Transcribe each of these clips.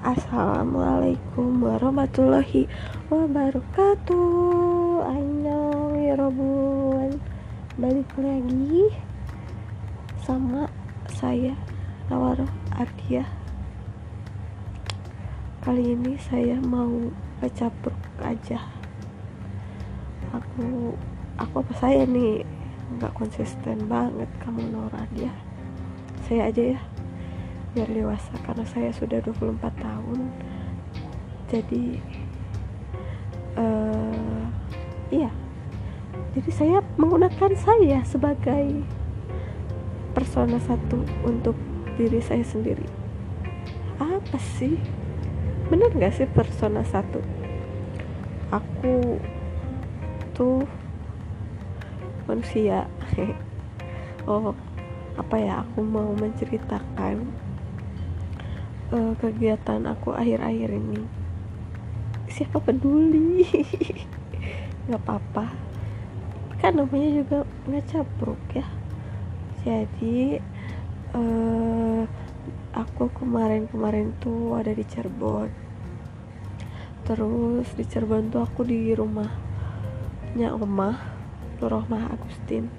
Assalamualaikum warahmatullahi wabarakatuh. Annyeong ya Robun Balik lagi Sama saya Nawar Ardia Kali ini saya mau baca aja. Aku Aku apa saya nih? Nggak konsisten banget kamu Nawar Ardia Saya aja ya biar dewasa karena saya sudah 24 tahun. Jadi uh, iya. Jadi saya menggunakan saya sebagai persona satu untuk diri saya sendiri. Apa sih? Bener gak sih persona satu? Aku tuh manusia. Oh apa ya? Aku mau menceritakan uh, kegiatan aku akhir-akhir ini. Siapa peduli? Nggak apa-apa. Kan namanya juga ngecapruk ya. Jadi uh, aku kemarin-kemarin tuh ada di Cirebon. Terus di Cirebon tuh aku di rumahnya Omah Rohmah Agustin.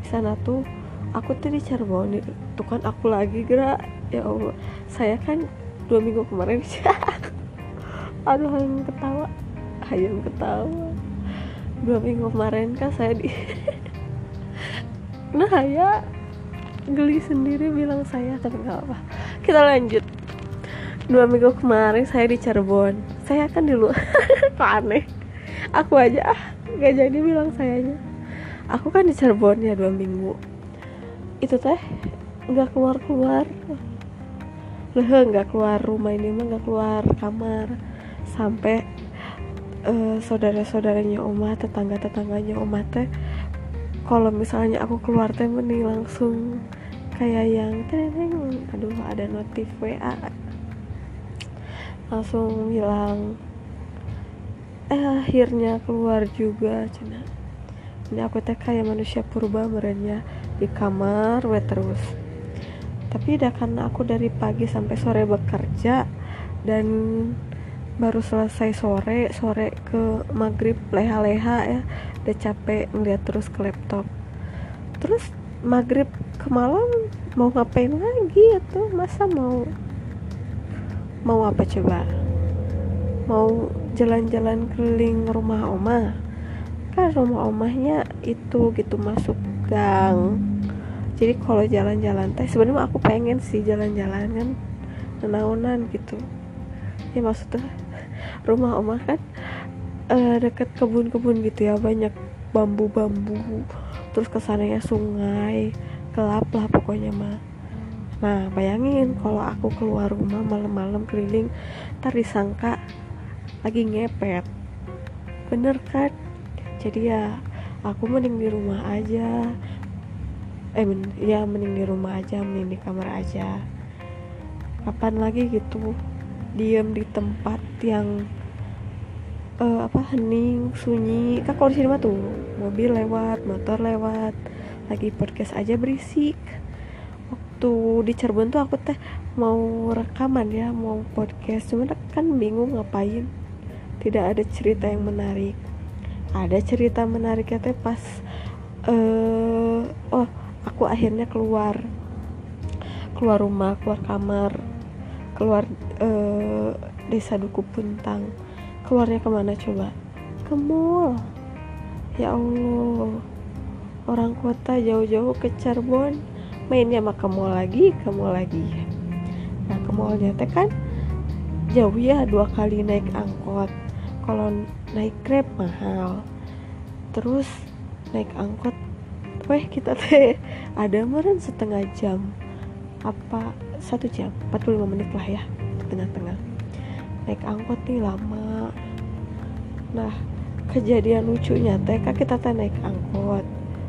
Di sana tuh aku tuh di Cirebon itu kan aku lagi gerak ya Allah saya kan dua minggu kemarin. Aduh yang ketawa. Ayam ketawa. Dua minggu kemarin kan saya di nah ya geli sendiri bilang saya tapi nggak apa kita lanjut. Dua minggu kemarin saya di Cirebon. Saya kan di luar. Aneh? Aku aja ah gak jadi bilang sayanya. Aku kan di Cirebon ya dua minggu itu teh nggak keluar keluar leh nggak keluar rumah ini mah nggak keluar kamar. Sampai uh, saudara-saudaranya Oma tetangga-tetangganya Oma teh kalau misalnya aku keluar teh mending langsung kayak yang teneng aduh ada notif WA langsung bilang eh akhirnya keluar juga cina. Ini aku teh kayak manusia purba merenya di kamar we terus. Tapi udah karena aku dari pagi sampai sore bekerja dan baru selesai sore sore ke maghrib leha-leha ya udah capek ngeliat terus ke laptop. Terus maghrib ke malam mau ngapain lagi atau masa mau mau apa coba? Mau jalan-jalan keliling rumah oma? Kan rumah omahnya itu gitu masuk gang jadi kalau jalan-jalan teh sebenarnya aku pengen sih jalan-jalan kan nenaunan gitu. Ya maksudnya rumah oma kan uh, deket kebun-kebun gitu ya banyak bambu-bambu terus ke sananya sungai gelap lah pokoknya mah. Nah bayangin kalau aku keluar rumah malam-malam keliling ntar disangka lagi ngepet. Bener kan? Jadi ya aku mending di rumah aja. Eh men ya mending di rumah aja mending di kamar aja. Kapan lagi gitu? Diem di tempat yang uh, apa hening sunyi. Kan kalau di sini mah tuh mobil lewat motor lewat. Lagi podcast aja berisik. Waktu di Cirebon tuh aku teh mau rekaman ya mau podcast. Cuman kan bingung ngapain. Tidak ada cerita yang menarik ada cerita menarik ya teh pas uh, oh aku akhirnya keluar. Keluar rumah keluar kamar keluar uh, desa Duku Puntang. Keluarnya ke mana coba? Ke mall. Ya Allah orang kota jauh-jauh ke Cirebon. Mainnya mah ke mall lagi ke mall lagi. Nah ke mallnya teh kan jauh ya dua kali naik angkot. Kalau naik grab mahal. Terus naik angkot weh kita teh ada meren setengah jam. Apa satu jam 45 menit lah ya tengah-tengah. Naik angkot nih lama. Nah kejadian lucunya teh kan kita teh naik angkot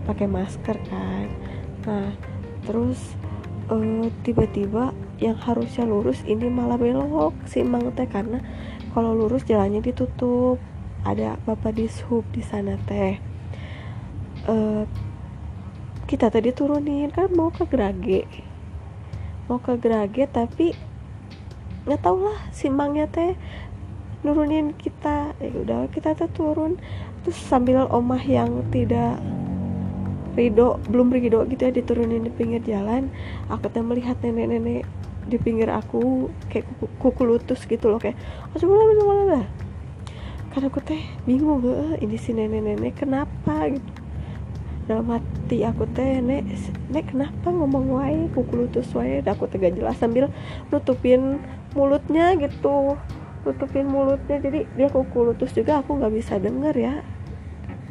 pakai masker kan. Nah terus uh, tiba-tiba yang harusnya lurus ini malah belok si mang teh karena kalau lurus jalannya ditutup ada bapak dishub di sana teh. Uh, kita tadi turunin kan mau ke Grage. Mau ke Grage tapi nggak tau lah si mangnya teh nurunin kita. Ya udah kita teh turun. Terus sambil omah yang tidak ridho belum ridho gitu ya diturunin di pinggir jalan aku teh melihat nenek-nenek di pinggir aku kayak kuku, kuku lutus gitu loh kayak lah karena aku teh bingung gak ini si nenek-nenek kenapa? Gitu. Dalam hati aku teh nek nek kenapa ngomong wae kuku lutus wae? Aku tega jelas sambil nutupin mulutnya gitu. Nutupin mulutnya jadi dia kuku lutus juga aku nggak bisa denger ya.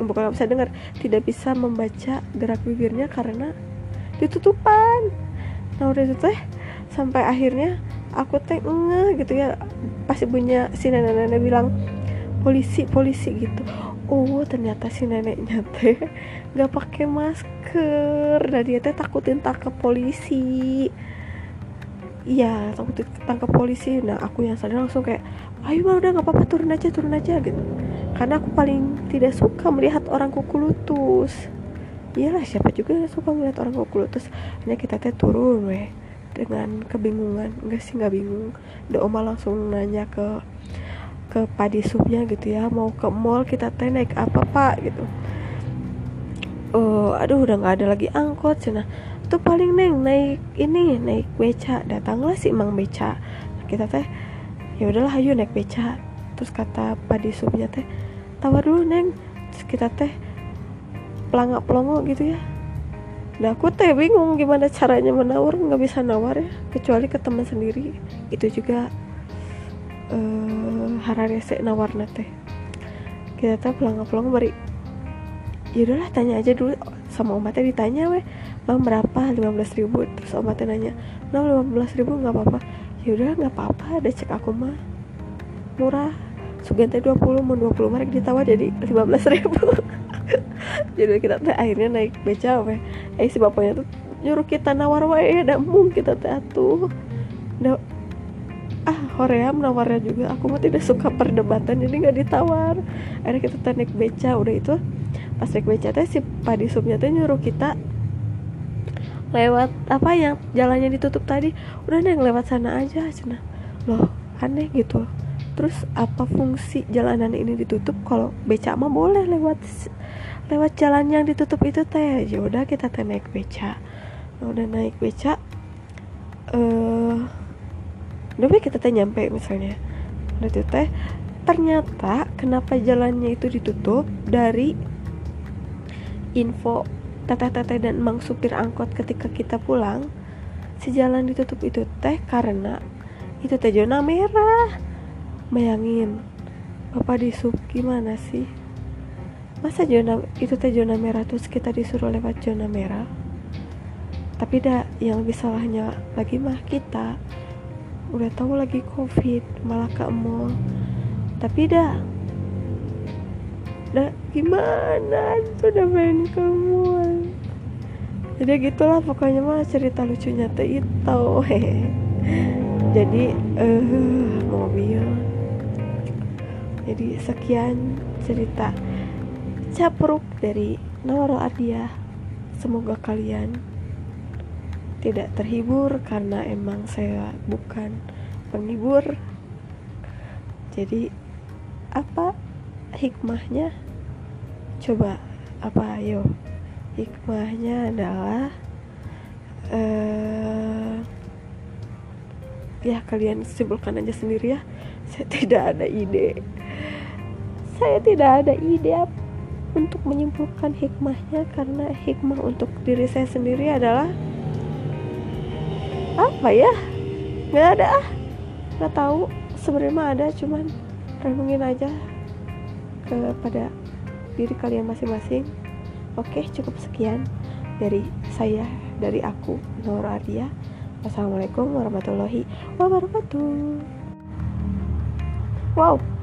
Bukan nggak bisa dengar tidak bisa membaca gerak bibirnya karena ditutupan. Nah udah itu teh sampai akhirnya aku teh ngeh gitu ya. Pasti punya si nenek-nenek bilang polisi polisi gitu. Oh ternyata si neneknya teh nggak pakai masker. Dan dia teh takutin tangkap polisi. Iya takut tangkap polisi. Nah aku yang sadar langsung kayak ayo mah udah nggak apa-apa turun aja turun aja gitu. Karena aku paling tidak suka melihat orang kuku lutus. Iyalah siapa juga yang suka melihat orang kuku lutus? Hanya kita teh turun weh. Dengan kebingungan. Enggak sih nggak bingung. Udah oma langsung nanya ke ke padi supnya gitu ya mau ke mall kita teh naik apa pak gitu. Uh, aduh udah nggak ada lagi angkot cina. Tuh paling neng naik ini naik beca datanglah si emang beca. Kita teh ya udahlah ayo naik beca. Terus kata padi supnya teh tawar dulu neng. Terus kita teh pelangak pelongo gitu ya. Nah aku teh bingung gimana caranya menawar nggak bisa nawar ya kecuali ke teman sendiri. Itu juga uh, hararese nawarna teh kita teh pulang-pulang bari yaudahlah tanya aja dulu. Sama omatnya ditanya weh bang berapa? 15 ribu. Terus omatnya nanya nah 15 ribu nggak apa-apa. Yaudah nggak apa-apa ada cek aku mah. Murah. Sugante 20 mau 20 merek ditawar jadi 15 ribu. Jadi kita teh akhirnya naik beca weh. Eh si bapaknya tuh nyuruh kita nawar wae dan mung kita teh atuh ah Korea menawarnya juga. Aku mah tidak suka perdebatan jadi nggak ditawar. Akhirnya kita tuh naik beca udah itu. Pas naik beca teh si padi subnya teh nyuruh kita lewat apa yang jalannya ditutup tadi. Udah neng lewat sana aja cina. Loh aneh gitu. Terus apa fungsi jalanan ini ditutup? Kalau beca mah boleh lewat lewat jalan yang ditutup itu teh. Ya udah kita teh naik beca. Nah, udah naik beca eh udah kita teh nyampe misalnya. Udah teh. Ternyata kenapa jalannya itu ditutup dari info teteh-teteh dan mang supir angkot ketika kita pulang si jalan ditutup itu teh karena itu teh zona merah. Bayangin bapak di sub gimana sih? Masa zona itu teh zona merah terus kita disuruh lewat zona merah? Tapi dah yang lebih salahnya lagi mah kita udah tahu lagi covid malah ke mall. Tapi dah dah gimana? Sudah main ke mall. Jadi gitulah pokoknya mah cerita lucunya teh itu. Jadi uh, mobil jadi sekian cerita capruk dari Nawaro Ardia semoga kalian tidak terhibur karena emang saya bukan penghibur. Jadi apa hikmahnya? Coba apa? Ayo. Hikmahnya adalah uh, ya kalian simpulkan aja sendiri ya. Saya tidak ada ide. Saya tidak ada ide untuk menyimpulkan hikmahnya karena hikmah untuk diri saya sendiri adalah apa ya? Nggak ada ah. Nggak tahu. Sebenarnya ada cuman renungin aja kepada diri kalian masing-masing. Oke cukup sekian dari saya dari aku Nora Ardia Wassalamualaikum warahmatullahi wabarakatuh. Wow